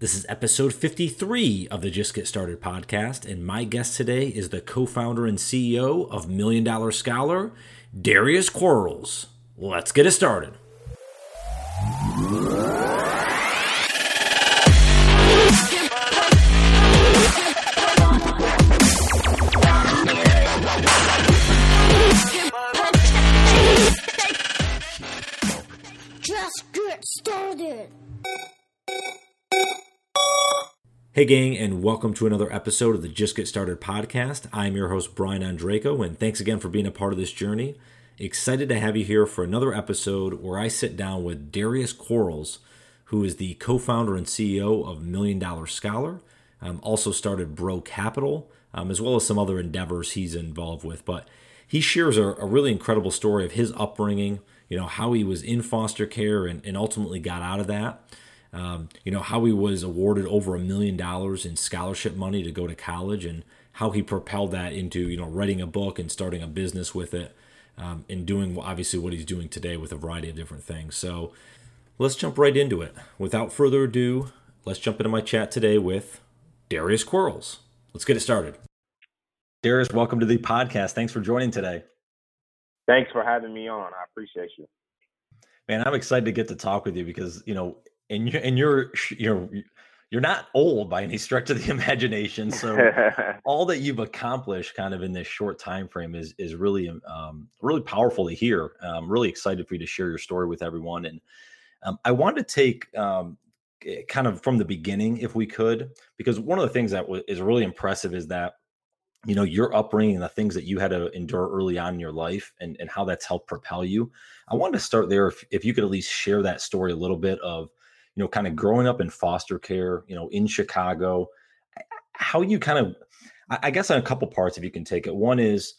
This is episode 53 of the Just Get Started podcast, and my guest today is the co founder and CEO of Million Dollar Scholar, Darius Quarles. Let's get it started. Just get started. Hey, gang, and welcome to another episode of the Just Get Started podcast. I'm your host, Brian Andraco, and thanks again for being a part of this journey. Excited to have you here for another episode where I sit down with Darius Quarles, who is the co founder and CEO of Million Dollar Scholar. Um, also started Bro Capital, um, as well as some other endeavors he's involved with. But he shares a, a really incredible story of his upbringing, you know, how he was in foster care and, and ultimately got out of that. Um, you know, how he was awarded over a million dollars in scholarship money to go to college and how he propelled that into, you know, writing a book and starting a business with it um, and doing obviously what he's doing today with a variety of different things. So let's jump right into it. Without further ado, let's jump into my chat today with Darius Quarles. Let's get it started. Darius, welcome to the podcast. Thanks for joining today. Thanks for having me on. I appreciate you. Man, I'm excited to get to talk with you because, you know, and you're and you're you're you're not old by any stretch of the imagination. So all that you've accomplished, kind of in this short time frame, is is really um, really powerful to hear. I'm really excited for you to share your story with everyone. And um, I wanted to take um, kind of from the beginning, if we could, because one of the things that w- is really impressive is that you know your upbringing the things that you had to endure early on in your life and, and how that's helped propel you i wanted to start there if, if you could at least share that story a little bit of you know, kind of growing up in foster care, you know, in Chicago, how you kind of, I guess, on a couple parts, if you can take it. One is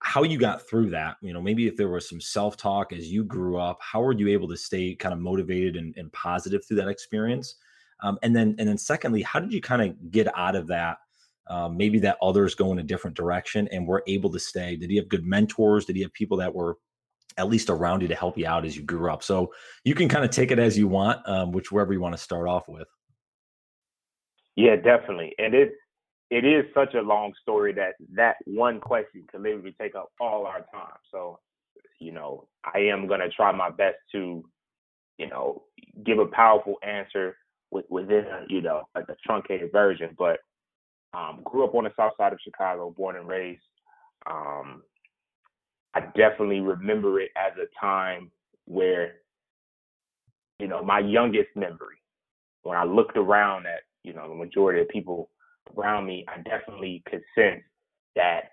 how you got through that. You know, maybe if there was some self talk as you grew up, how were you able to stay kind of motivated and, and positive through that experience? Um, and then, and then, secondly, how did you kind of get out of that? Um, maybe that others go in a different direction and were able to stay. Did you have good mentors? Did you have people that were at least around you to help you out as you grew up. So you can kind of take it as you want, um, which wherever you want to start off with. Yeah, definitely. And it it is such a long story that that one question can literally take up all our time. So, you know, I am gonna try my best to, you know, give a powerful answer with, within a, you know a, a truncated version. But um, grew up on the south side of Chicago, born and raised. Um, I definitely remember it as a time where, you know, my youngest memory, when I looked around at, you know, the majority of people around me, I definitely could sense that,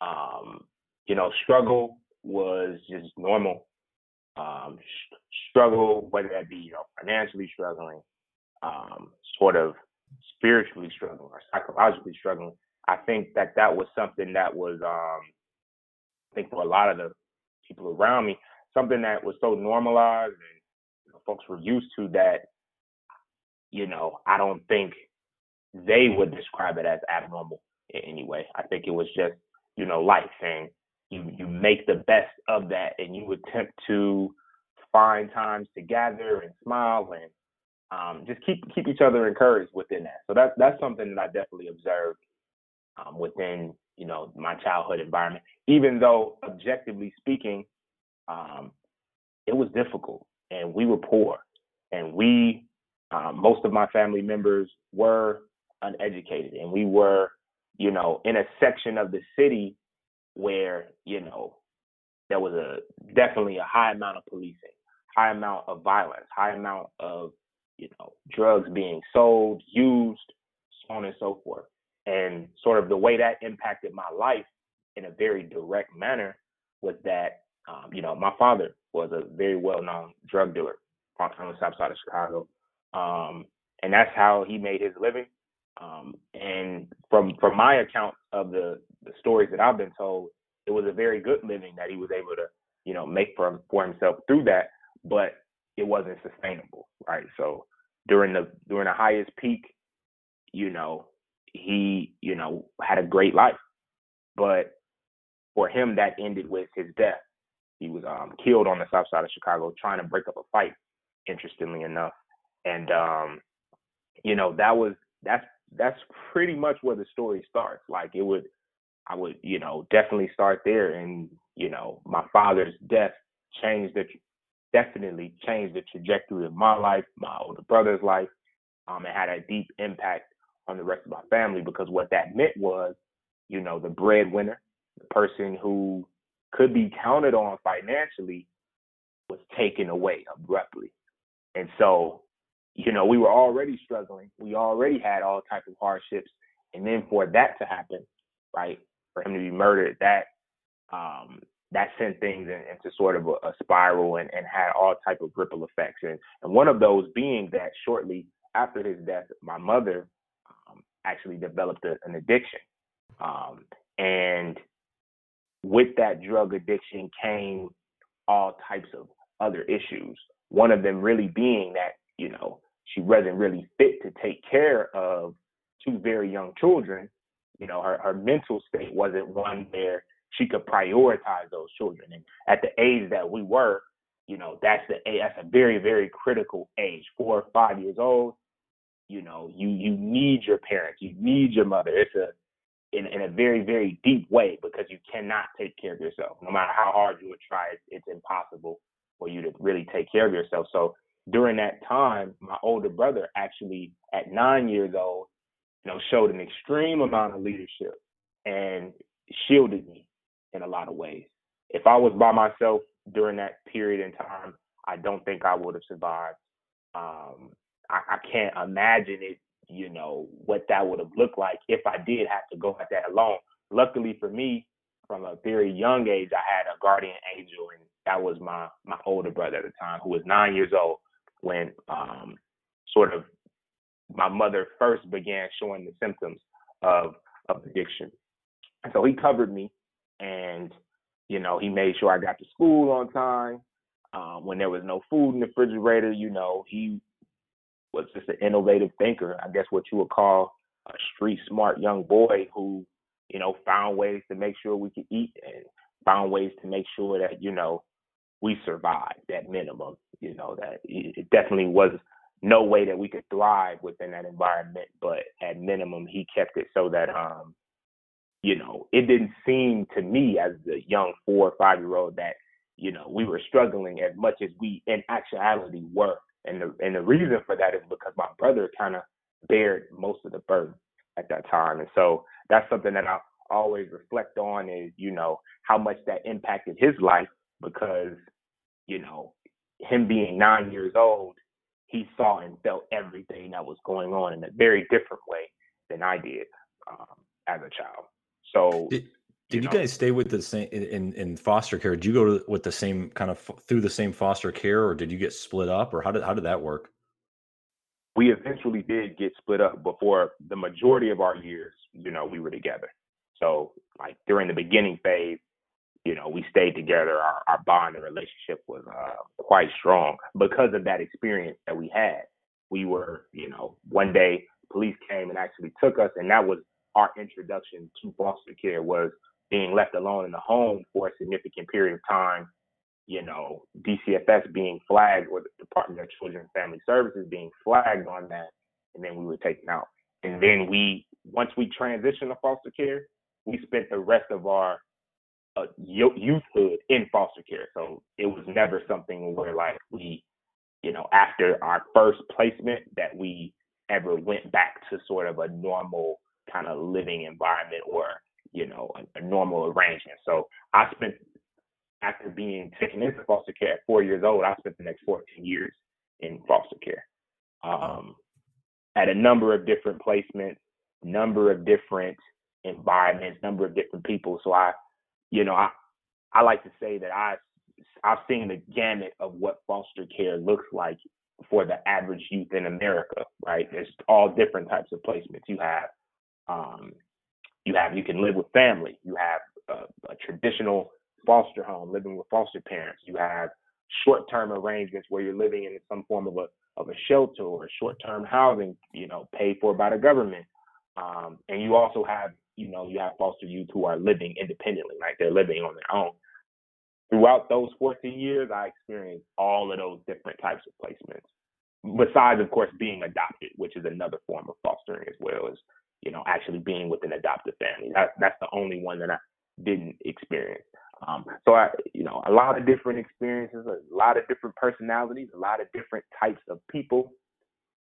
um, you know, struggle was just normal. Um, sh- struggle, whether that be, you know, financially struggling, um, sort of spiritually struggling or psychologically struggling. I think that that was something that was, um, think for a lot of the people around me, something that was so normalized and you know, folks were used to that, you know, I don't think they would describe it as abnormal in any way. I think it was just, you know, life and you you make the best of that and you attempt to find times to gather and smile and um, just keep keep each other encouraged within that. So that's that's something that I definitely observed um, within you know my childhood environment. Even though objectively speaking, um, it was difficult and we were poor, and we um, most of my family members were uneducated, and we were you know in a section of the city where you know there was a definitely a high amount of policing, high amount of violence, high amount of you know drugs being sold, used, so on and so forth and sort of the way that impacted my life in a very direct manner was that um, you know my father was a very well known drug dealer on, the south side of Chicago, um, and that's how he made his living. Um, and from from my account of the the stories that I've been told, it was a very good living that he was able to you know make for for himself through that, but it wasn't sustainable, right? So during the during the highest peak, you know, he, you know, had a great life. But for him, that ended with his death. He was um, killed on the south side of Chicago trying to break up a fight, interestingly enough. And, um, you know, that was that's that's pretty much where the story starts. Like it would I would, you know, definitely start there and, you know, my father's death changed the definitely changed the trajectory of my life, my older brother's life. Um, it had a deep impact on the rest of my family because what that meant was, you know, the breadwinner, the person who could be counted on financially was taken away abruptly. And so, you know, we were already struggling. We already had all types of hardships. And then for that to happen, right, for him to be murdered, that um, that sent things in, into sort of a, a spiral and, and, had all type of ripple effects. And, and one of those being that shortly after his death, my mother actually developed a, an addiction. Um, and with that drug addiction came all types of other issues. One of them really being that, you know, she wasn't really fit to take care of two very young children. You know, her, her mental state wasn't one where she could prioritize those children. And at the age that we were, you know, that's the that's a very very critical age, four or five years old. You know, you you need your parents, you need your mother. It's a in, in a very very deep way because you cannot take care of yourself. No matter how hard you would try, it's, it's impossible for you to really take care of yourself. So during that time, my older brother actually at nine years old, you know, showed an extreme amount of leadership and shielded me in a lot of ways. If I was by myself during that period in time, I don't think I would have survived. Um, I, I can't imagine it, you know, what that would have looked like if I did have to go at that alone. Luckily for me, from a very young age, I had a guardian angel, and that was my my older brother at the time, who was nine years old when um, sort of my mother first began showing the symptoms of of addiction. So he covered me and you know he made sure I got to school on time. Um, when there was no food in the refrigerator, you know he was just an innovative thinker. I guess what you would call a street smart young boy who you know found ways to make sure we could eat and found ways to make sure that you know we survived at minimum. You know that it definitely was no way that we could thrive within that environment, but at minimum he kept it so that um you know, it didn't seem to me as a young four or five year old that, you know, we were struggling as much as we in actuality were. And the and the reason for that is because my brother kind of bared most of the burden at that time. And so that's something that I always reflect on is, you know, how much that impacted his life because, you know, him being nine years old, he saw and felt everything that was going on in a very different way than I did um, as a child. So did you, know, guys stay with the same in, in foster care? Did you go to, with the same kind of through the same foster care, or did you get split up, or how did how did that work? We eventually did get split up before the majority of our years. You know, we were together. So like during the beginning phase, you know, we stayed together. Our, our bond and relationship was uh, quite strong because of that experience that we had. We were, you know, one day police came and actually took us, and that was our introduction to foster care was being left alone in the home for a significant period of time. You know, DCFS being flagged or the Department of Children and Family Services being flagged on that, and then we were taken out. And then we, once we transitioned to foster care, we spent the rest of our uh, youthhood in foster care. So it was never something where like we, you know, after our first placement that we ever went back to sort of a normal kind of living environment or you know a, a normal arrangement. So I spent after being taken into foster care at four years old, I spent the next 14 years in foster care um, at a number of different placements, number of different environments, number of different people. So I, you know, I I like to say that I I've seen the gamut of what foster care looks like for the average youth in America, right? There's all different types of placements. You have um, you have you can live with family. You have a, a traditional foster home, living with foster parents. You have short-term arrangements where you're living in some form of a of a shelter or short-term housing, you know, paid for by the government. Um, and you also have, you know, you have foster youth who are living independently, like they're living on their own. Throughout those 14 years, I experienced all of those different types of placements. besides of course being adopted, which is another form of fostering as well as you know actually being with an adoptive family. That that's the only one that I didn't experience. Um, so I, you know, a lot of different experiences, a lot of different personalities, a lot of different types of people,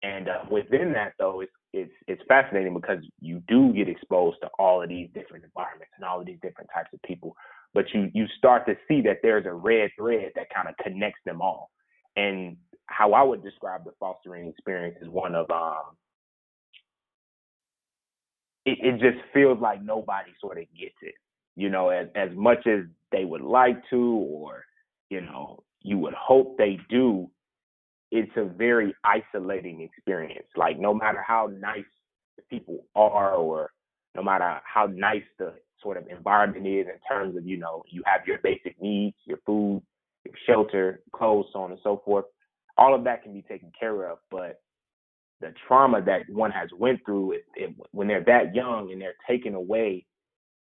and uh, within that though, it's it's it's fascinating because you do get exposed to all of these different environments and all of these different types of people, but you you start to see that there's a red thread that kind of connects them all. And how I would describe the fostering experience is one of um, it, it just feels like nobody sort of gets it you know, as as much as they would like to, or you know, you would hope they do. It's a very isolating experience. Like no matter how nice the people are, or no matter how nice the sort of environment is in terms of you know you have your basic needs, your food, your shelter, clothes, so on and so forth. All of that can be taken care of, but the trauma that one has went through it, it, when they're that young and they're taken away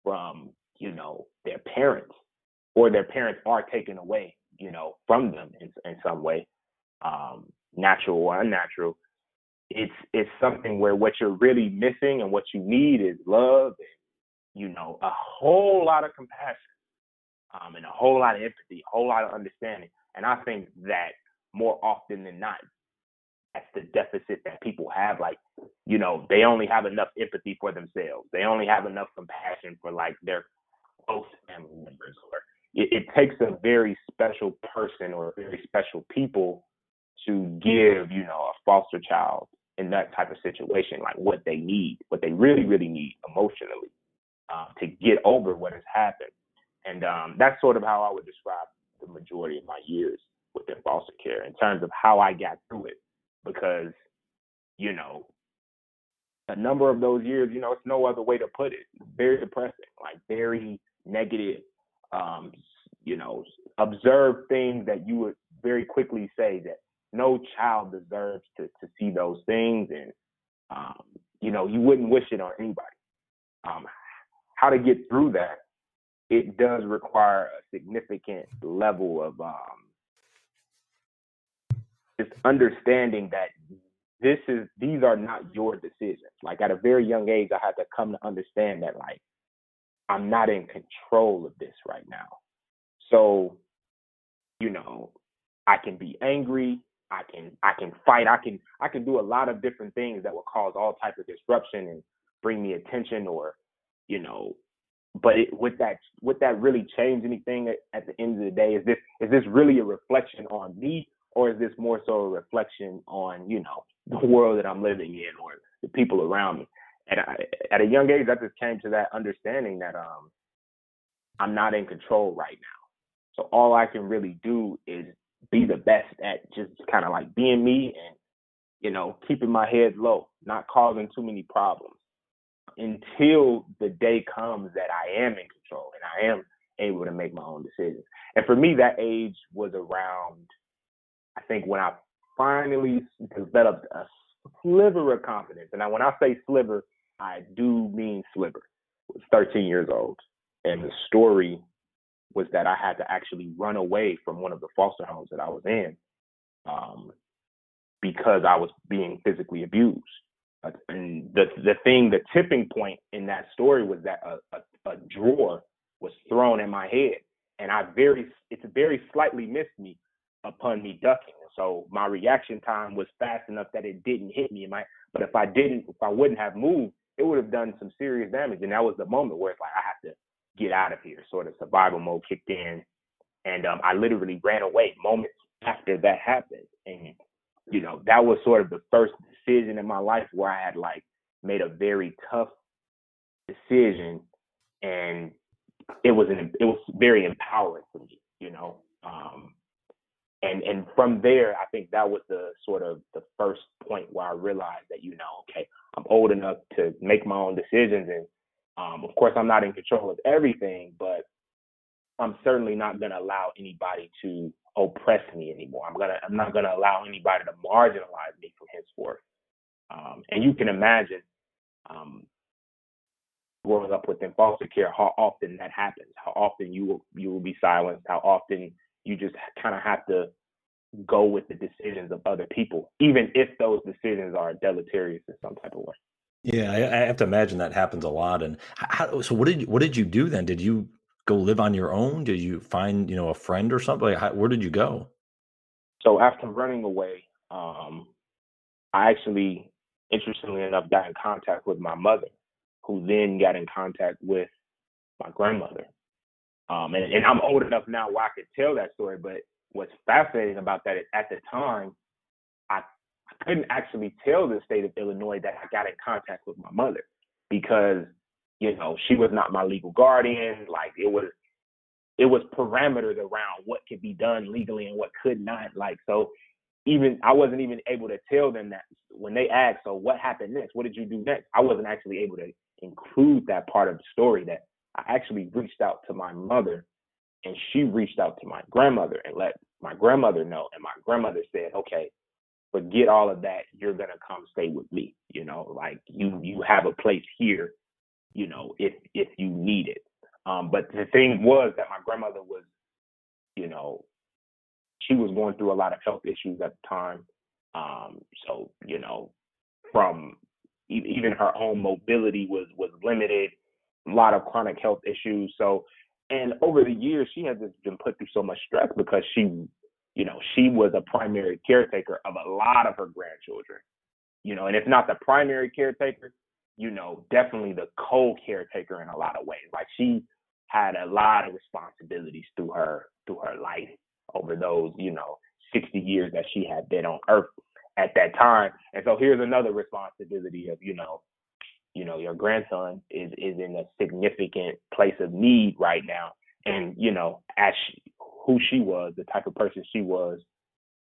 from you know, their parents or their parents are taken away, you know, from them in, in some way, um, natural or unnatural. It's it's something where what you're really missing and what you need is love and you know a whole lot of compassion um, and a whole lot of empathy, a whole lot of understanding. And I think that more often than not, that's the deficit that people have. Like, you know, they only have enough empathy for themselves. They only have enough compassion for like their close family members, or it, it takes a very special person or very special people to give, you know, a foster child in that type of situation, like what they need, what they really, really need emotionally um, to get over what has happened. And um, that's sort of how I would describe the majority of my years within foster care in terms of how I got through it. Because, you know, a number of those years, you know, it's no other way to put it. Very depressing, like very negative, um, you know, observe things that you would very quickly say that no child deserves to, to see those things. And, um, you know, you wouldn't wish it on anybody. Um, how to get through that, it does require a significant level of um, just understanding that this is these are not your decisions. Like at a very young age, I had to come to understand that like I'm not in control of this right now. So, you know, I can be angry, I can I can fight, I can I can do a lot of different things that will cause all type of disruption and bring me attention or, you know, but it, would that would that really change anything at, at the end of the day? Is this is this really a reflection on me or is this more so a reflection on, you know, the world that I'm living in or the people around me? at a, at a young age, I just came to that understanding that um, I'm not in control right now. So all I can really do is be the best at just kind of like being me and you know keeping my head low, not causing too many problems until the day comes that I am in control and I am able to make my own decisions. And for me, that age was around, I think, when I finally developed a sliver of confidence. And when I say sliver, I do mean Sliver. Was 13 years old, and the story was that I had to actually run away from one of the foster homes that I was in um, because I was being physically abused. Uh, and the the thing, the tipping point in that story was that a, a, a drawer was thrown at my head, and I very it's very slightly missed me upon me ducking. So my reaction time was fast enough that it didn't hit me. My, but if I didn't, if I wouldn't have moved, it would have done some serious damage. And that was the moment where it's like I have to get out of here. Sort of survival mode kicked in, and um, I literally ran away moments after that happened. And you know that was sort of the first decision in my life where I had like made a very tough decision, and it was an it was very empowering for me. You know. Um, and and from there i think that was the sort of the first point where i realized that you know okay i'm old enough to make my own decisions and um, of course i'm not in control of everything but i'm certainly not going to allow anybody to oppress me anymore. I'm gonna i'm not going to allow anybody to marginalize me from henceforth. Um, and you can imagine um, growing up within foster care how often that happens how often you will you will be silenced how often you just kind of have to go with the decisions of other people, even if those decisions are deleterious in some type of way. Yeah, I, I have to imagine that happens a lot. And how, so, what did you, what did you do then? Did you go live on your own? Did you find you know a friend or something? Like, how, where did you go? So after running away, um, I actually, interestingly enough, got in contact with my mother, who then got in contact with my grandmother. Um, and, and I'm old enough now where I could tell that story, but what's fascinating about that is at the time, I, I couldn't actually tell the state of Illinois that I got in contact with my mother because, you know, she was not my legal guardian. Like it was, it was parameters around what could be done legally and what could not. Like so, even I wasn't even able to tell them that when they asked, so what happened next? What did you do next? I wasn't actually able to include that part of the story that I actually reached out to my mother and she reached out to my grandmother and let my grandmother know. And my grandmother said, okay, forget all of that. You're going to come stay with me. You know, like you, you have a place here, you know, if, if you need it. Um, but the thing was that my grandmother was, you know, she was going through a lot of health issues at the time. Um, so, you know, from even her own mobility was was limited, a lot of chronic health issues. So, and over the years, she has just been put through so much stress because she, you know, she was a primary caretaker of a lot of her grandchildren. You know, and if not the primary caretaker, you know, definitely the co-caretaker in a lot of ways. Like she had a lot of responsibilities through her through her life over those, you know, 60 years that she had been on earth at that time. And so here's another responsibility of, you know, you know, your grandson is is in a significant place of need right now. And, you know, as she, who she was, the type of person she was,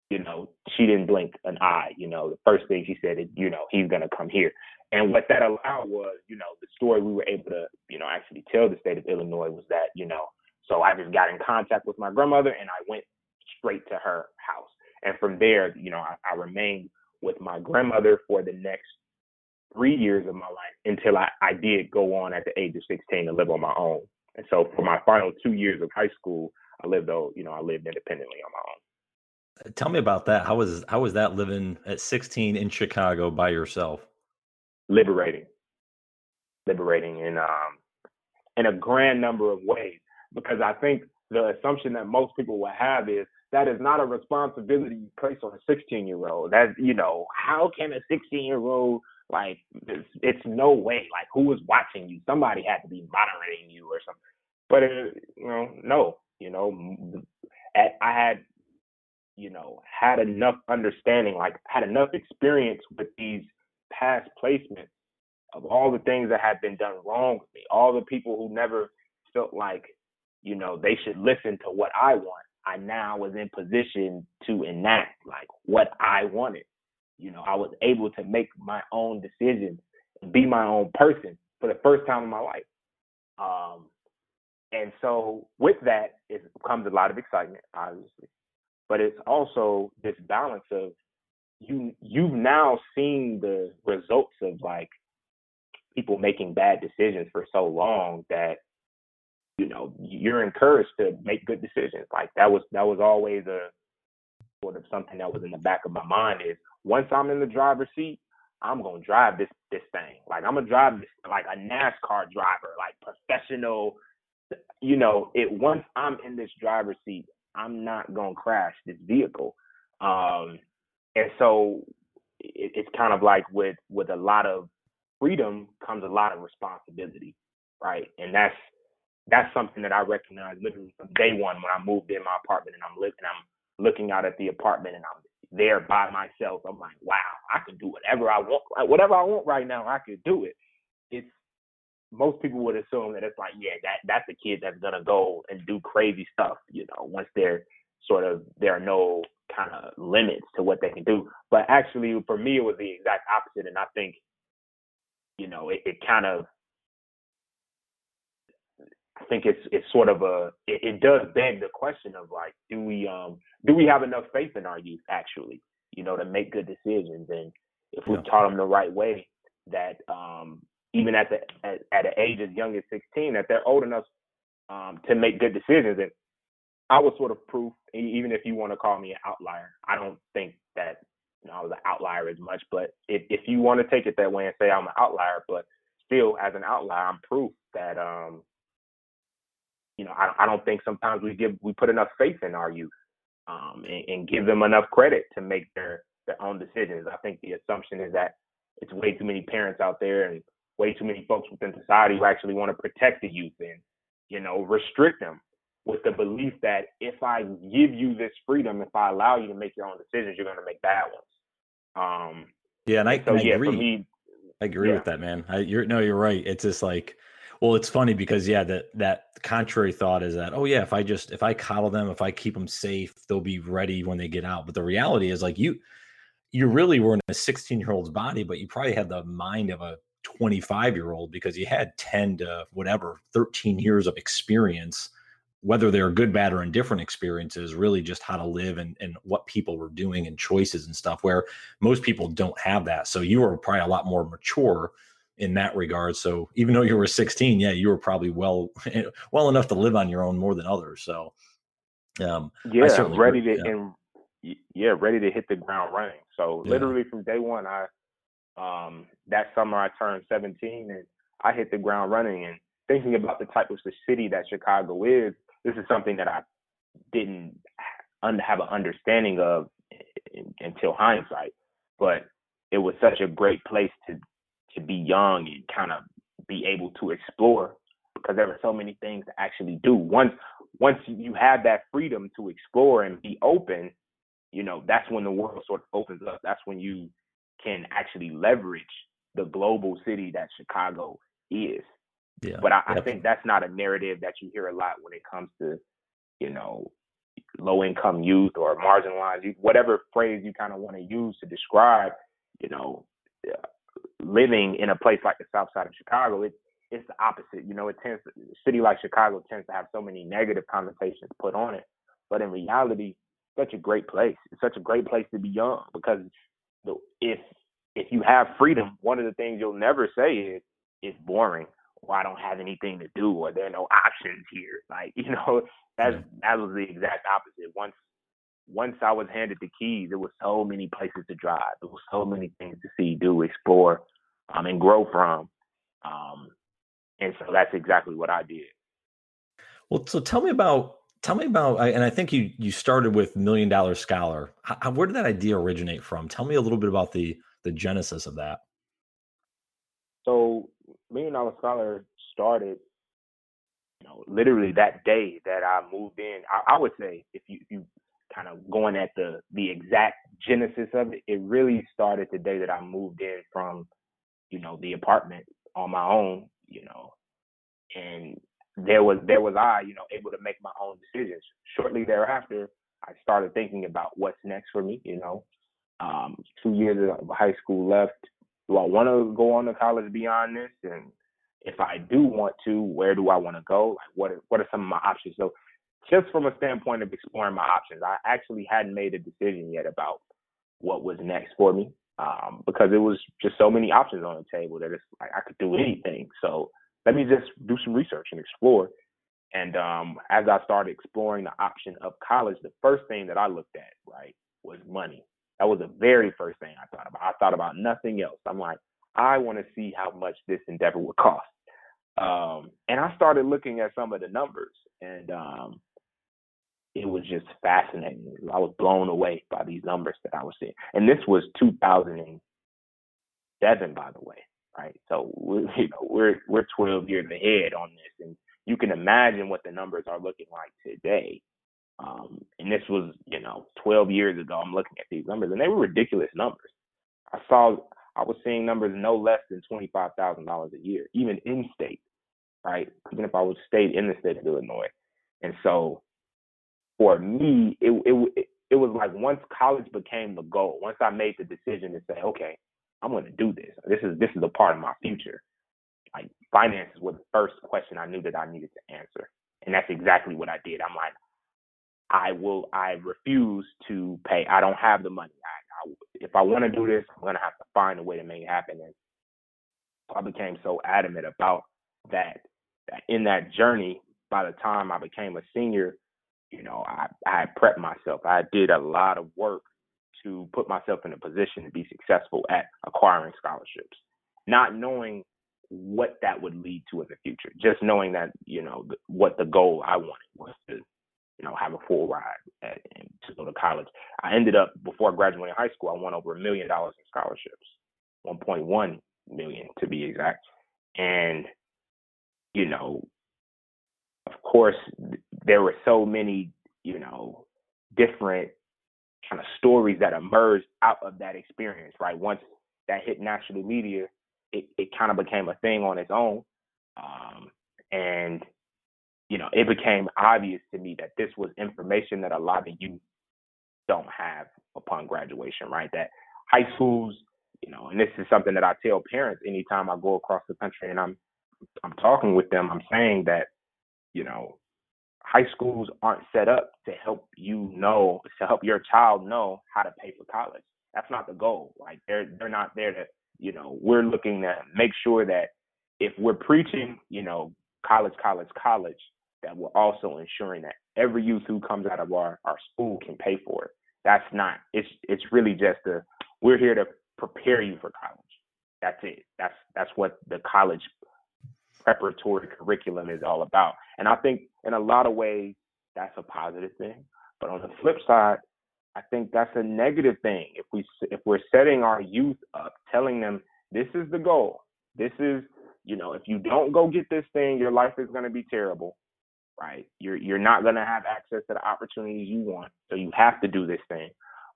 you know, she didn't blink an eye. You know, the first thing she said is, you know, he's gonna come here. And what that allowed was, you know, the story we were able to, you know, actually tell the state of Illinois was that, you know, so I just got in contact with my grandmother and I went straight to her house. And from there, you know, I, I remained with my grandmother for the next three years of my life until I, I did go on at the age of 16 to live on my own. And so for my final two years of high school, I lived though, you know, I lived independently on my own. Tell me about that. How was how was that living at 16 in Chicago by yourself? Liberating. Liberating in um in a grand number of ways because I think the assumption that most people will have is that is not a responsibility placed on a 16 year old. That you know, how can a 16 year old like it's, it's, no way like who was watching you? Somebody had to be monitoring you or something. But it, uh, you know, no, you know, I had you know had enough understanding, like had enough experience with these past placements of all the things that had been done wrong with me, all the people who never felt like you know, they should listen to what I want. I now was in position to enact like what I wanted. You know, I was able to make my own decisions, be my own person for the first time in my life. Um, and so with that, it comes a lot of excitement, obviously, but it's also this balance of you you've now seen the results of like people making bad decisions for so long that you know, you're encouraged to make good decisions. Like that was that was always a sort of something that was in the back of my mind is once I'm in the driver's seat, I'm gonna drive this this thing. Like I'm gonna drive this like a NASCAR driver, like professional. You know, it once I'm in this driver's seat, I'm not gonna crash this vehicle. Um, and so it, it's kind of like with with a lot of freedom comes a lot of responsibility, right? And that's that's something that I recognize literally from day one when I moved in my apartment and I'm looking I'm looking out at the apartment and I'm there by myself. I'm like, wow, I can do whatever I want. Like, Whatever I want right now, I could do it. It's most people would assume that it's like, yeah, that that's a kid that's gonna go and do crazy stuff, you know, once they're sort of there are no kind of limits to what they can do. But actually for me it was the exact opposite and I think, you know, it, it kind of I think it's it's sort of a it, it, does beg the question of like do we um do we have enough faith in our youth actually you know to make good decisions and if we yeah. taught them the right way that um even at the at, at an age as young as 16 that they're old enough um to make good decisions and I was sort of proof, even if you want to call me an outlier. I don't think that you know I was an outlier as much, but if if you want to take it that way and say I'm an outlier, but still as an outlier, I'm proof that um you know I I don't think sometimes we give we put enough faith in our youth um and, and give them enough credit to make their their own decisions. I think the assumption is that it's way too many parents out there and way too many folks within society who actually want to protect the youth and you know restrict them with the belief that if I give you this freedom, if I allow you to make your own decisions, you're going to make bad ones. Um, yeah, and I, so, and I yeah, agree. Me, I agree yeah. with that, man. I, you're no, you're right. It's just like, well, it's funny because yeah, that that contrary thought is that oh yeah, if I just if I coddle them, if I keep them safe, they'll be ready when they get out. But the reality is like you, you really were in a 16 year old's body, but you probably had the mind of a 25 year old because you had 10 to whatever 13 years of experience whether they're good, bad, or indifferent experiences, really just how to live and, and what people were doing and choices and stuff, where most people don't have that. So you were probably a lot more mature in that regard. So even though you were 16, yeah, you were probably well well enough to live on your own more than others. So um yeah, ready to yeah. and yeah, ready to hit the ground running. So yeah. literally from day one, I um that summer I turned 17 and I hit the ground running and thinking about the type of the city that Chicago is, this is something that I didn't have an understanding of until hindsight. But it was such a great place to to be young and kind of be able to explore because there are so many things to actually do. Once once you have that freedom to explore and be open, you know, that's when the world sort of opens up. That's when you can actually leverage the global city that Chicago is. Yeah. But I, I think that's not a narrative that you hear a lot when it comes to, you know, low income youth or marginalized youth, whatever phrase you kind of want to use to describe, you know, living in a place like the South Side of Chicago. it's it's the opposite. You know, it tends to, a city like Chicago tends to have so many negative connotations put on it, but in reality, such a great place. It's such a great place to be young because the, if if you have freedom, one of the things you'll never say is it's boring or I don't have anything to do or there are no options here. Like, you know, that's that was the exact opposite. Once once I was handed the keys, there were so many places to drive. There were so many things to see, do, explore, um, and grow from. Um, and so that's exactly what I did. Well, so tell me about tell me about and i think you you started with million dollar scholar How, where did that idea originate from tell me a little bit about the the genesis of that so Million Dollar Scholar started, you know, literally that day that I moved in. I, I would say if you if you kind of going at the the exact genesis of it, it really started the day that I moved in from, you know, the apartment on my own, you know, and there was there was I, you know, able to make my own decisions. Shortly thereafter, I started thinking about what's next for me, you know. Um, two years of high school left, do I want to go on to college beyond this? And if I do want to, where do I want to go? Like what are, what are some of my options? So just from a standpoint of exploring my options, I actually hadn't made a decision yet about what was next for me um, because it was just so many options on the table that it's like I could do anything. So let me just do some research and explore. And um, as I started exploring the option of college, the first thing that I looked at, right, was money. That was the very first thing I thought about. I thought about nothing else. I'm like, I want to see how much this endeavor would cost. Um, and I started looking at some of the numbers, and um, it was just fascinating. I was blown away by these numbers that I was seeing. And this was 2007, by the way, right? So we're, you know, we're we're 12 years ahead on this, and you can imagine what the numbers are looking like today. Um, and this was, you know, 12 years ago. I'm looking at these numbers, and they were ridiculous numbers. I saw, I was seeing numbers no less than twenty-five thousand dollars a year, even in state, right? Even if I was stayed in the state of Illinois. And so, for me, it it it was like once college became the goal. Once I made the decision to say, okay, I'm going to do this. This is this is a part of my future. Like finances was the first question I knew that I needed to answer, and that's exactly what I did. I'm like, I will. I refuse to pay. I don't have the money. I, I, if I want to do this, I'm gonna have to find a way to make it happen. And I became so adamant about that. That in that journey, by the time I became a senior, you know, I, I prepped myself. I did a lot of work to put myself in a position to be successful at acquiring scholarships, not knowing what that would lead to in the future. Just knowing that, you know, what the goal I wanted was to, you know, have a full ride at, to go to college. I ended up before graduating high school, I won over a million dollars in scholarships, 1.1 million to be exact. And, you know, of course, there were so many, you know, different kind of stories that emerged out of that experience, right? Once that hit national media, it, it kind of became a thing on its own. Um, and, you know, it became obvious to me that this was information that a lot of youth don't have upon graduation, right? That high schools, you know, and this is something that I tell parents anytime I go across the country and I'm I'm talking with them, I'm saying that, you know, high schools aren't set up to help you know to help your child know how to pay for college. That's not the goal. Like they're they're not there to you know we're looking to make sure that if we're preaching you know college college college that we're also ensuring that every youth who comes out of our our school can pay for it. That's not. It's it's really just a we're here to prepare you for college. That's it. That's that's what the college preparatory curriculum is all about. And I think in a lot of ways that's a positive thing. But on the flip side, I think that's a negative thing. If we if we're setting our youth up, telling them this is the goal, this is you know if you don't go get this thing, your life is going to be terrible, right? You're you're not going to have access to the opportunities you want, so you have to do this thing.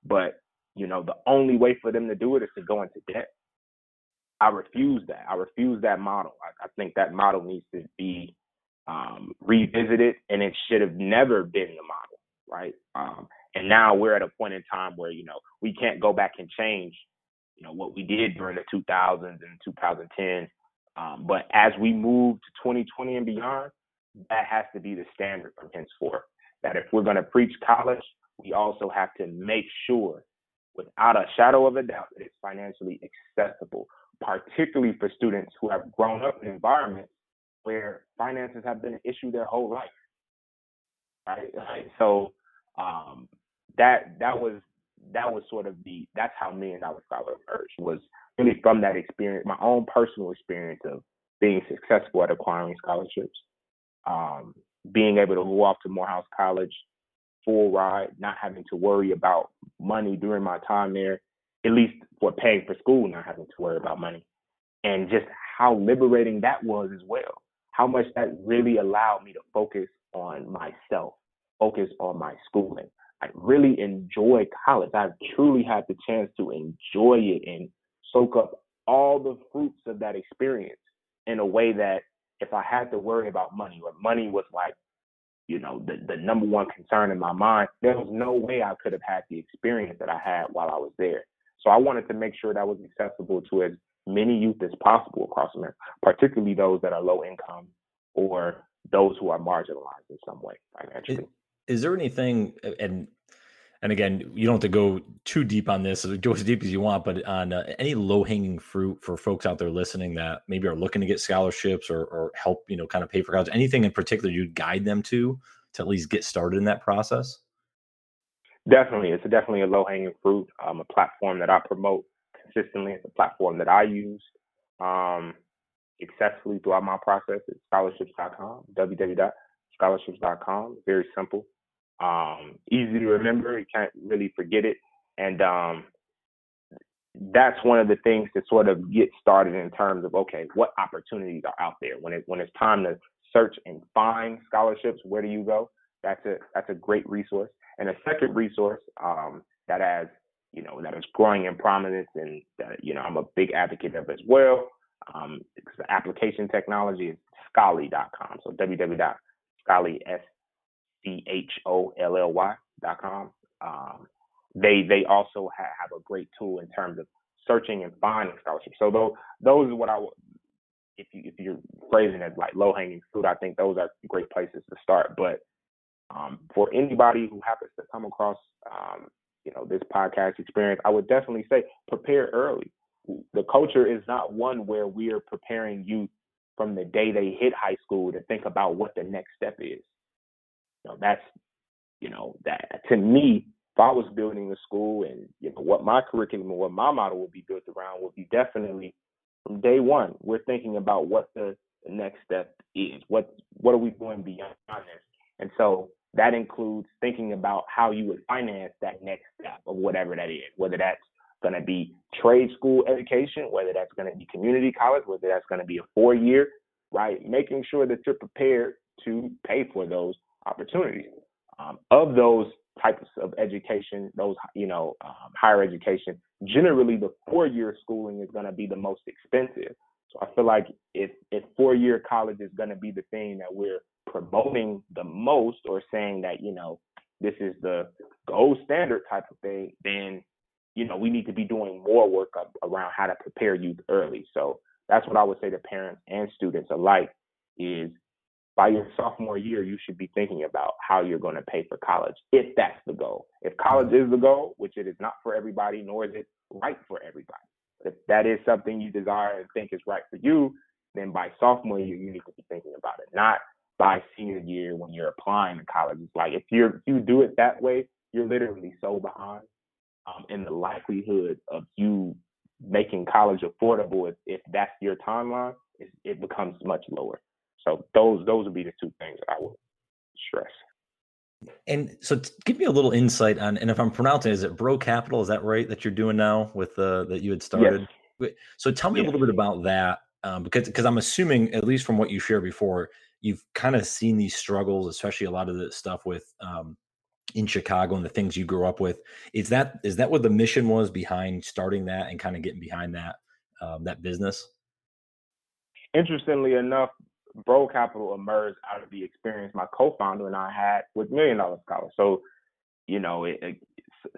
But you know the only way for them to do it is to go into debt. I refuse that. I refuse that model. I, I think that model needs to be um, revisited, and it should have never been the model, right? Um, and now we're at a point in time where you know we can't go back and change, you know, what we did during the 2000s and 2010. Um, but as we move to 2020 and beyond, that has to be the standard from henceforth. That if we're going to preach college, we also have to make sure, without a shadow of a doubt, that it's financially accessible particularly for students who have grown up in environments where finances have been an issue their whole life. Right. So um, that that was that was sort of the that's how Million Dollar Scholar emerged was really from that experience, my own personal experience of being successful at acquiring scholarships, um, being able to go off to Morehouse College full ride, not having to worry about money during my time there, at least for paying for school, not having to worry about money, and just how liberating that was as well. How much that really allowed me to focus on myself, focus on my schooling. I really enjoy college. I've truly had the chance to enjoy it and soak up all the fruits of that experience in a way that if I had to worry about money or money was like, you know, the, the number one concern in my mind, there was no way I could have had the experience that I had while I was there. So I wanted to make sure that was accessible to as many youth as possible across America, particularly those that are low income or those who are marginalized in some way financially. Is, is there anything and and again, you don't have to go too deep on this, go as deep as you want, but on uh, any low hanging fruit for folks out there listening that maybe are looking to get scholarships or, or help, you know, kind of pay for college, anything in particular you'd guide them to to at least get started in that process? Definitely, it's definitely a low hanging fruit. Um, a platform that I promote consistently. It's a platform that I use um, successfully throughout my process. It's scholarships.com, www.scholarships.com. Very simple, um, easy to remember. You can't really forget it, and um, that's one of the things to sort of get started in terms of okay, what opportunities are out there when it when it's time to search and find scholarships. Where do you go? That's a that's a great resource. And a second resource um, that has, you know, that is growing in prominence and that, you know, I'm a big advocate of as well. Um, application technology is Scholly.com. So www.scholly, S-C-H-O-L-L-Y dot com. Um, they they also have, have a great tool in terms of searching and finding scholarships. So those those are what I would if you if you're phrasing it like low hanging fruit, I think those are great places to start. But um, for anybody who happens to come across, um, you know, this podcast experience, I would definitely say prepare early. The culture is not one where we are preparing youth from the day they hit high school to think about what the next step is. You know, that's you know, that to me, if I was building a school and you know what my curriculum and what my model would be built around would be definitely from day one, we're thinking about what the, next step is. What what are we doing beyond this? And so that includes thinking about how you would finance that next step of whatever that is, whether that's going to be trade school education, whether that's going to be community college, whether that's going to be a four year, right? Making sure that you're prepared to pay for those opportunities. Um, of those types of education, those, you know, um, higher education, generally the four year schooling is going to be the most expensive. So I feel like if, if four year college is going to be the thing that we're promoting the most or saying that, you know, this is the gold standard type of thing, then, you know, we need to be doing more work around how to prepare youth early. So that's what I would say to parents and students alike is by your sophomore year, you should be thinking about how you're going to pay for college, if that's the goal. If college is the goal, which it is not for everybody, nor is it right for everybody. If that is something you desire and think is right for you, then by sophomore year, you need to be thinking about it, not by senior year when you're applying to college. It's like if you're if you do it that way, you're literally so behind um, in the likelihood of you making college affordable. If, if that's your timeline, it, it becomes much lower. So those those would be the two things I would stress. And so, t- give me a little insight on, and if I'm pronouncing, is it Bro Capital? Is that right that you're doing now with uh, that you had started? Yes. So tell me yes. a little bit about that, um, because because I'm assuming, at least from what you shared before, you've kind of seen these struggles, especially a lot of the stuff with um, in Chicago and the things you grew up with. Is that is that what the mission was behind starting that and kind of getting behind that um, that business? Interestingly enough, Bro Capital emerged out of the experience my co-founder and I had with Million Dollar Scholar. So, you know, it, it,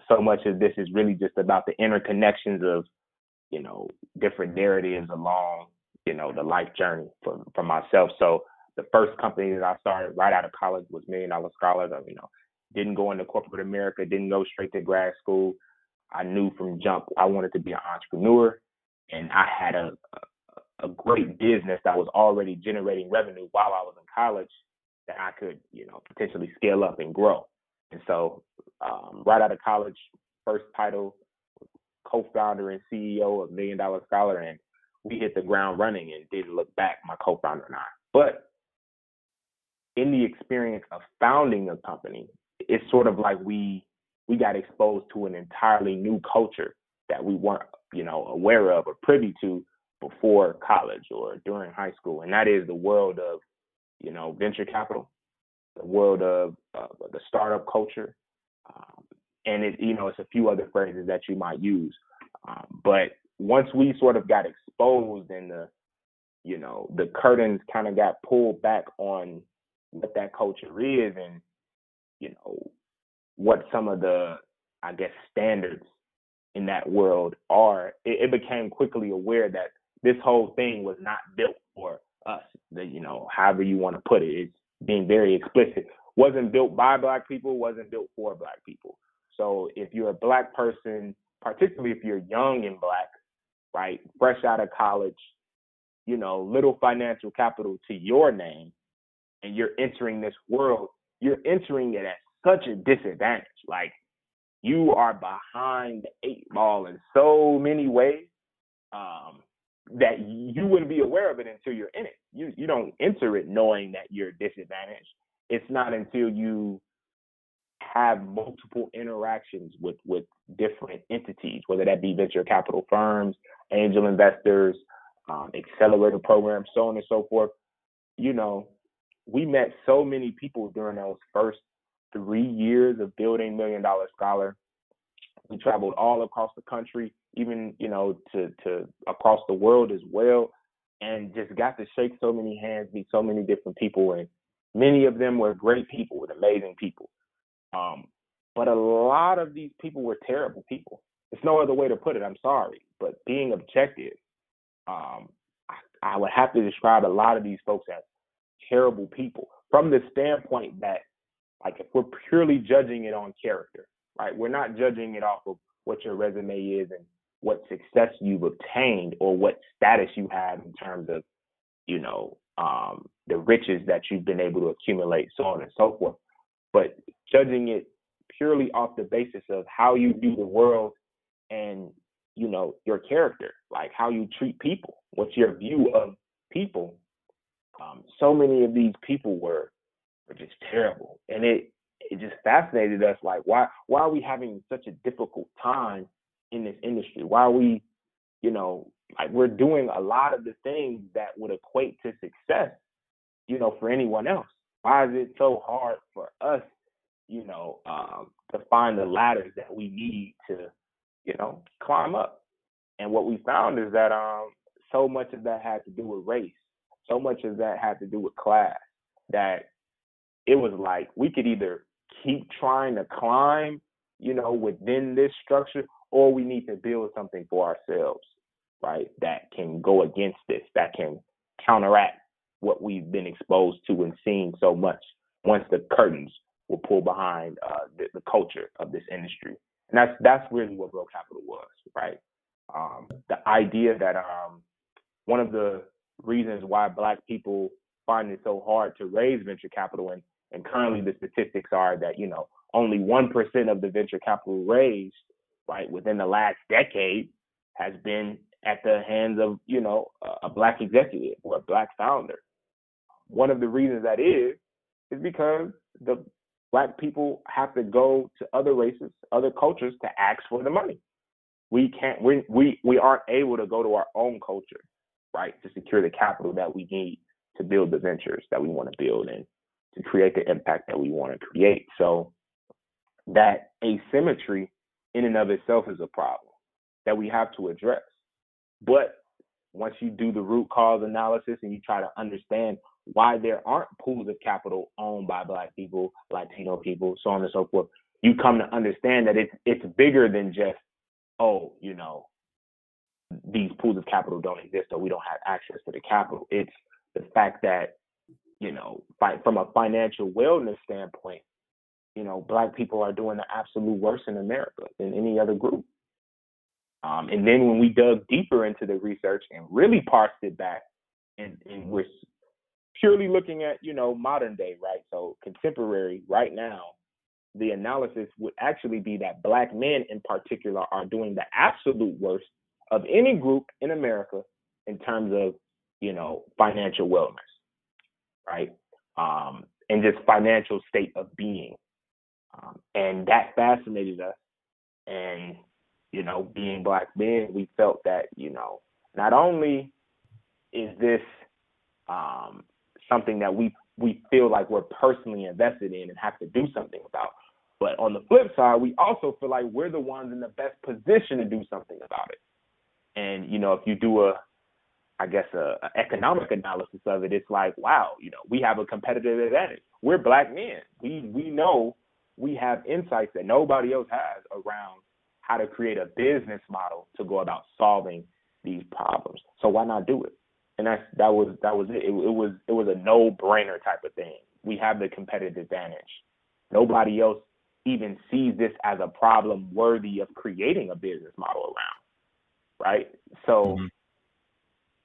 so much of this is really just about the interconnections of, you know, different narratives along, you know, the life journey for for myself. So the first company that I started right out of college was Million Dollar Scholars. I, you know, didn't go into corporate America, didn't go straight to grad school. I knew from jump I wanted to be an entrepreneur, and I had a, a, great business that was already generating revenue while I was in college that I could, you know, potentially scale up and grow. And so, um, right out of college, first title, co-founder and CEO of Million Dollar Scholar, and we hit the ground running and didn't look back. My co-founder and I, but in the experience of founding a company, it's sort of like we we got exposed to an entirely new culture that we weren't, you know, aware of or privy to before college or during high school, and that is the world of, you know, venture capital, the world of uh, the startup culture, um, and it, you know, it's a few other phrases that you might use, um, but once we sort of got exposed and the, you know, the curtains kind of got pulled back on what that culture is and you know what some of the I guess standards in that world are, it, it became quickly aware that this whole thing was not built for us. That you know, however you want to put it, it's being very explicit. Wasn't built by black people, wasn't built for black people. So if you're a black person, particularly if you're young and black, right, fresh out of college, you know, little financial capital to your name, and you're entering this world, you're entering it at such a disadvantage. Like you are behind the eight ball in so many ways um, that you wouldn't be aware of it until you're in it. You you don't enter it knowing that you're disadvantaged. It's not until you have multiple interactions with with different entities, whether that be venture capital firms, angel investors, um, accelerator programs, so on and so forth. You know, we met so many people during those first three years of building Million Dollar Scholar. We traveled all across the country, even you know to to across the world as well, and just got to shake so many hands, meet so many different people, and many of them were great people, with amazing people. Um, but a lot of these people were terrible people. There's no other way to put it. I'm sorry, but being objective, um, I, I would have to describe a lot of these folks as terrible people from the standpoint that, like, if we're purely judging it on character, right? We're not judging it off of what your resume is and what success you've obtained or what status you have in terms of, you know, um, the riches that you've been able to accumulate, so on and so forth. but judging it purely off the basis of how you view the world and you know your character, like how you treat people, what's your view of people. Um, so many of these people were were just terrible, and it it just fascinated us. Like, why why are we having such a difficult time in this industry? Why are we, you know, like we're doing a lot of the things that would equate to success, you know, for anyone else. Why is it so hard for us, you know, um, to find the ladders that we need to, you know, climb up? And what we found is that um, so much of that had to do with race. So much of that had to do with class. That it was like we could either keep trying to climb, you know, within this structure, or we need to build something for ourselves, right? That can go against this, that can counteract what we've been exposed to and seen so much once the curtains were pulled behind uh, the, the, culture of this industry. And that's that's really what Bro Capital was, right? Um, the idea that um, one of the reasons why Black people find it so hard to raise venture capital and and currently the statistics are that, you know, only 1% of the venture capital raised, right, within the last decade has been at the hands of, you know, a black executive or a black founder. One of the reasons that is, is because the black people have to go to other races, other cultures to ask for the money. We can't, we, we, we aren't able to go to our own culture, right, to secure the capital that we need to build the ventures that we want to build and to create the impact that we want to create. So that asymmetry in and of itself is a problem that we have to address. But once you do the root cause analysis and you try to understand why there aren't pools of capital owned by black people, Latino people, so on and so forth, you come to understand that it's it's bigger than just, oh, you know, these pools of capital don't exist or we don't have access to the capital. It's the fact that you know, from a financial wellness standpoint, you know, black people are doing the absolute worst in America than any other group. Um, and then when we dug deeper into the research and really parsed it back, and, and we're purely looking at, you know, modern day, right? So contemporary, right now, the analysis would actually be that black men in particular are doing the absolute worst of any group in America in terms of, you know, financial wellness right? Um, and just financial state of being. Um, and that fascinated us. And, you know, being black men, we felt that, you know, not only is this um, something that we we feel like we're personally invested in and have to do something about. But on the flip side, we also feel like we're the ones in the best position to do something about it. And you know, if you do a I guess, a, a, economic analysis of it, it's like, wow, you know, we have a competitive advantage. We're black men. We we know we have insights that nobody else has around how to create a business model to go about solving these problems. So why not do it? And that's that was that was it. It, it was it was a no brainer type of thing. We have the competitive advantage. Nobody else even sees this as a problem worthy of creating a business model around. Right. So. Mm-hmm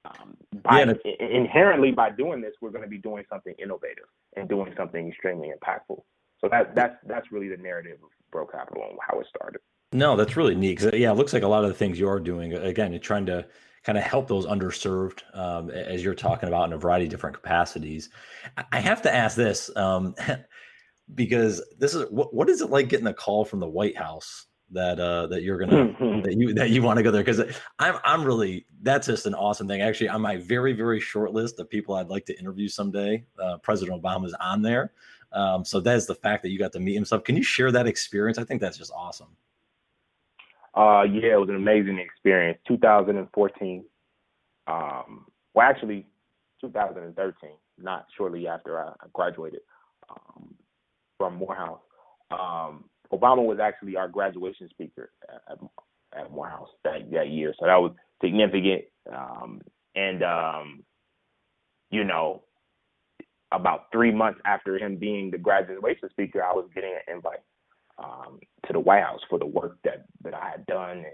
um, by yeah, inherently by doing this, we're going to be doing something innovative and doing something extremely impactful. So that that's that's really the narrative of Bro Capital and how it started. No, that's really neat. yeah, it looks like a lot of the things you are doing again, you're trying to kind of help those underserved um, as you're talking about in a variety of different capacities. I have to ask this um, because this is what, what is it like getting a call from the White House that uh that you're gonna that you that you want to go there because i'm i'm really that's just an awesome thing. Actually on my very very short list of people i'd like to interview someday uh, president obama's on there. Um so that's the fact that you got to meet himself can you share that experience? I think that's just awesome. Uh yeah it was an amazing experience. 2014 um well actually 2013 not shortly after i, graduated um, from morehouse. Um Obama was actually our graduation speaker at, at Morehouse that, that year, so that was significant. Um, and um, you know, about three months after him being the graduation speaker, I was getting an invite um, to the White House for the work that that I had done and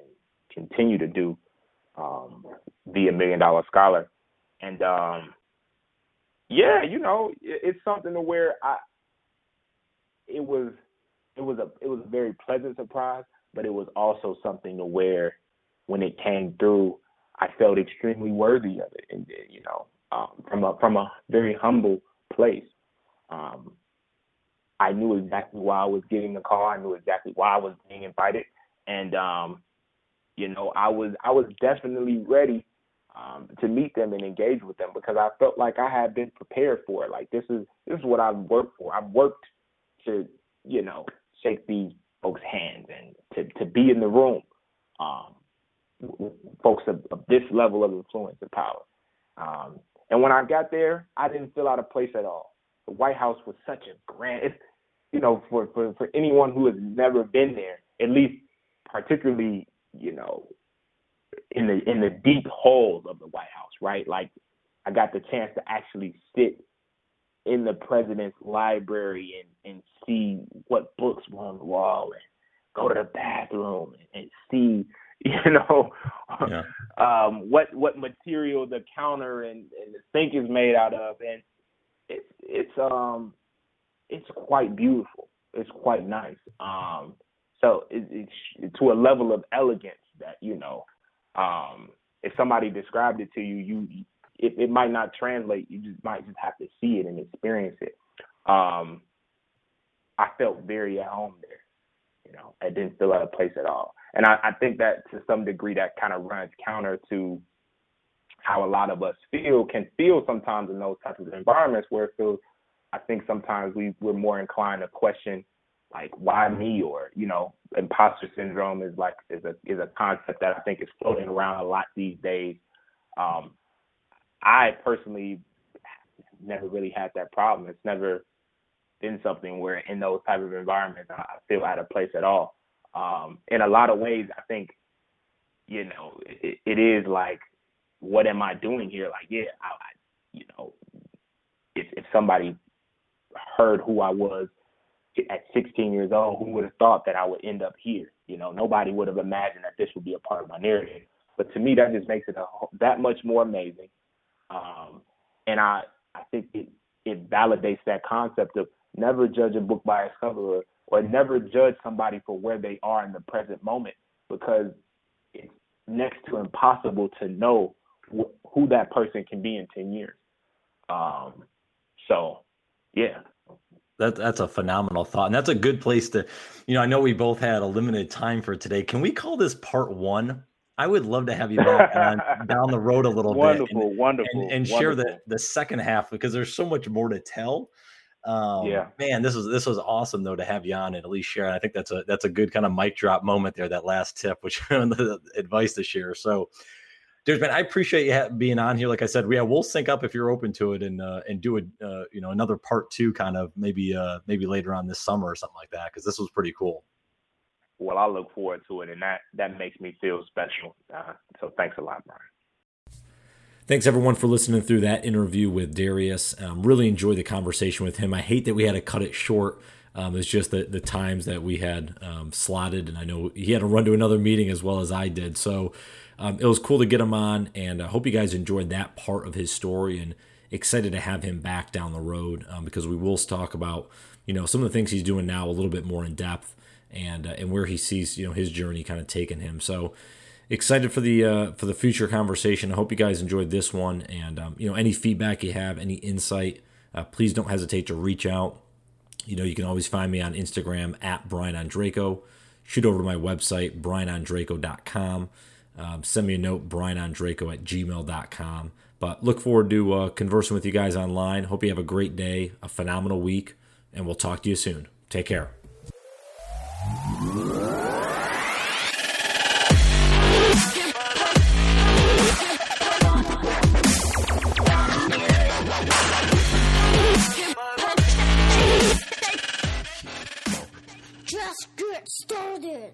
continue to do, um, be a million dollar scholar, and um, yeah, you know, it, it's something to where I it was it was a it was a very pleasant surprise, but it was also something to where when it came through, I felt extremely worthy of it, and you know, um, from a from a very humble place. Um, I knew exactly why I was getting the call. I knew exactly why I was being invited, and um, you know, I was I was definitely ready um, to meet them and engage with them because I felt like I had been prepared for it. Like this is this is what I've worked for. I've worked to you know shake these folks' hands and to to be in the room, um, folks of, of this level of influence and power. Um, and when I got there, I didn't feel out of place at all. The White House was such a grand, it's, you know, for, for for anyone who has never been there, at least particularly, you know, in the in the deep holes of the White House, right? Like I got the chance to actually sit in the president's library and, and see what books were on the wall and go to the bathroom and, and see, you know, yeah. um, what what material the counter and, and the sink is made out of. And it's it's um it's quite beautiful. It's quite nice. Um so it, it's to a level of elegance that, you know, um, if somebody described it to you, you it, it might not translate. You just might just have to see it and experience it. Um, I felt very at home there. You know, I didn't feel out of place at all. And I, I think that to some degree that kind of runs counter to how a lot of us feel can feel sometimes in those types of environments where it feels I think sometimes we, we're more inclined to question like why me or you know imposter syndrome is like is a is a concept that I think is floating around a lot these days. Um, I personally never really had that problem. It's never been something where in those type of environments I feel out of place at all. Um, in a lot of ways, I think you know it, it is like what am I doing here? Like yeah, I, I you know if if somebody heard who I was at 16 years old, who would have thought that I would end up here? You know, nobody would have imagined that this would be a part of my narrative. But to me, that just makes it a, that much more amazing. Um, and I, I think it, it validates that concept of never judge a book by its cover or, never judge somebody for where they are in the present moment because it's next to impossible to know wh- who that person can be in 10 years. Um, so, yeah, that that's a phenomenal thought, and that's a good place to, you know, I know we both had a limited time for today. Can we call this part one? I would love to have you back on down the road a little wonderful, bit, and, wonderful, and, and wonderful. share the the second half because there's so much more to tell. Um, yeah, man, this was this was awesome though to have you on and at least share. I think that's a that's a good kind of mic drop moment there. That last tip, which the advice to share. So Dude, man, I appreciate you being on here. Like I said, yeah, we'll sync up if you're open to it and uh, and do a uh, you know another part two kind of maybe uh maybe later on this summer or something like that because this was pretty cool. Well, I look forward to it, and that that makes me feel special. Uh, so thanks a lot, Brian. Thanks everyone for listening through that interview with Darius. Um, really enjoyed the conversation with him. I hate that we had to cut it short. Um, it's just the the times that we had um, slotted, and I know he had to run to another meeting as well as I did. So um, it was cool to get him on, and I hope you guys enjoyed that part of his story and excited to have him back down the road um, because we will talk about you know some of the things he's doing now a little bit more in depth and uh, and where he sees you know his journey kind of taking him. So excited for the uh, for the future conversation. I hope you guys enjoyed this one, and um, you know any feedback you have, any insight, uh, please don't hesitate to reach out. You know you can always find me on Instagram at Brian Ondrako. Shoot over to my website brianondrako.com. Um, send me a note, brianondrako at gmail.com. But look forward to uh, conversing with you guys online. Hope you have a great day, a phenomenal week, and we'll talk to you soon. Take care. Just get started.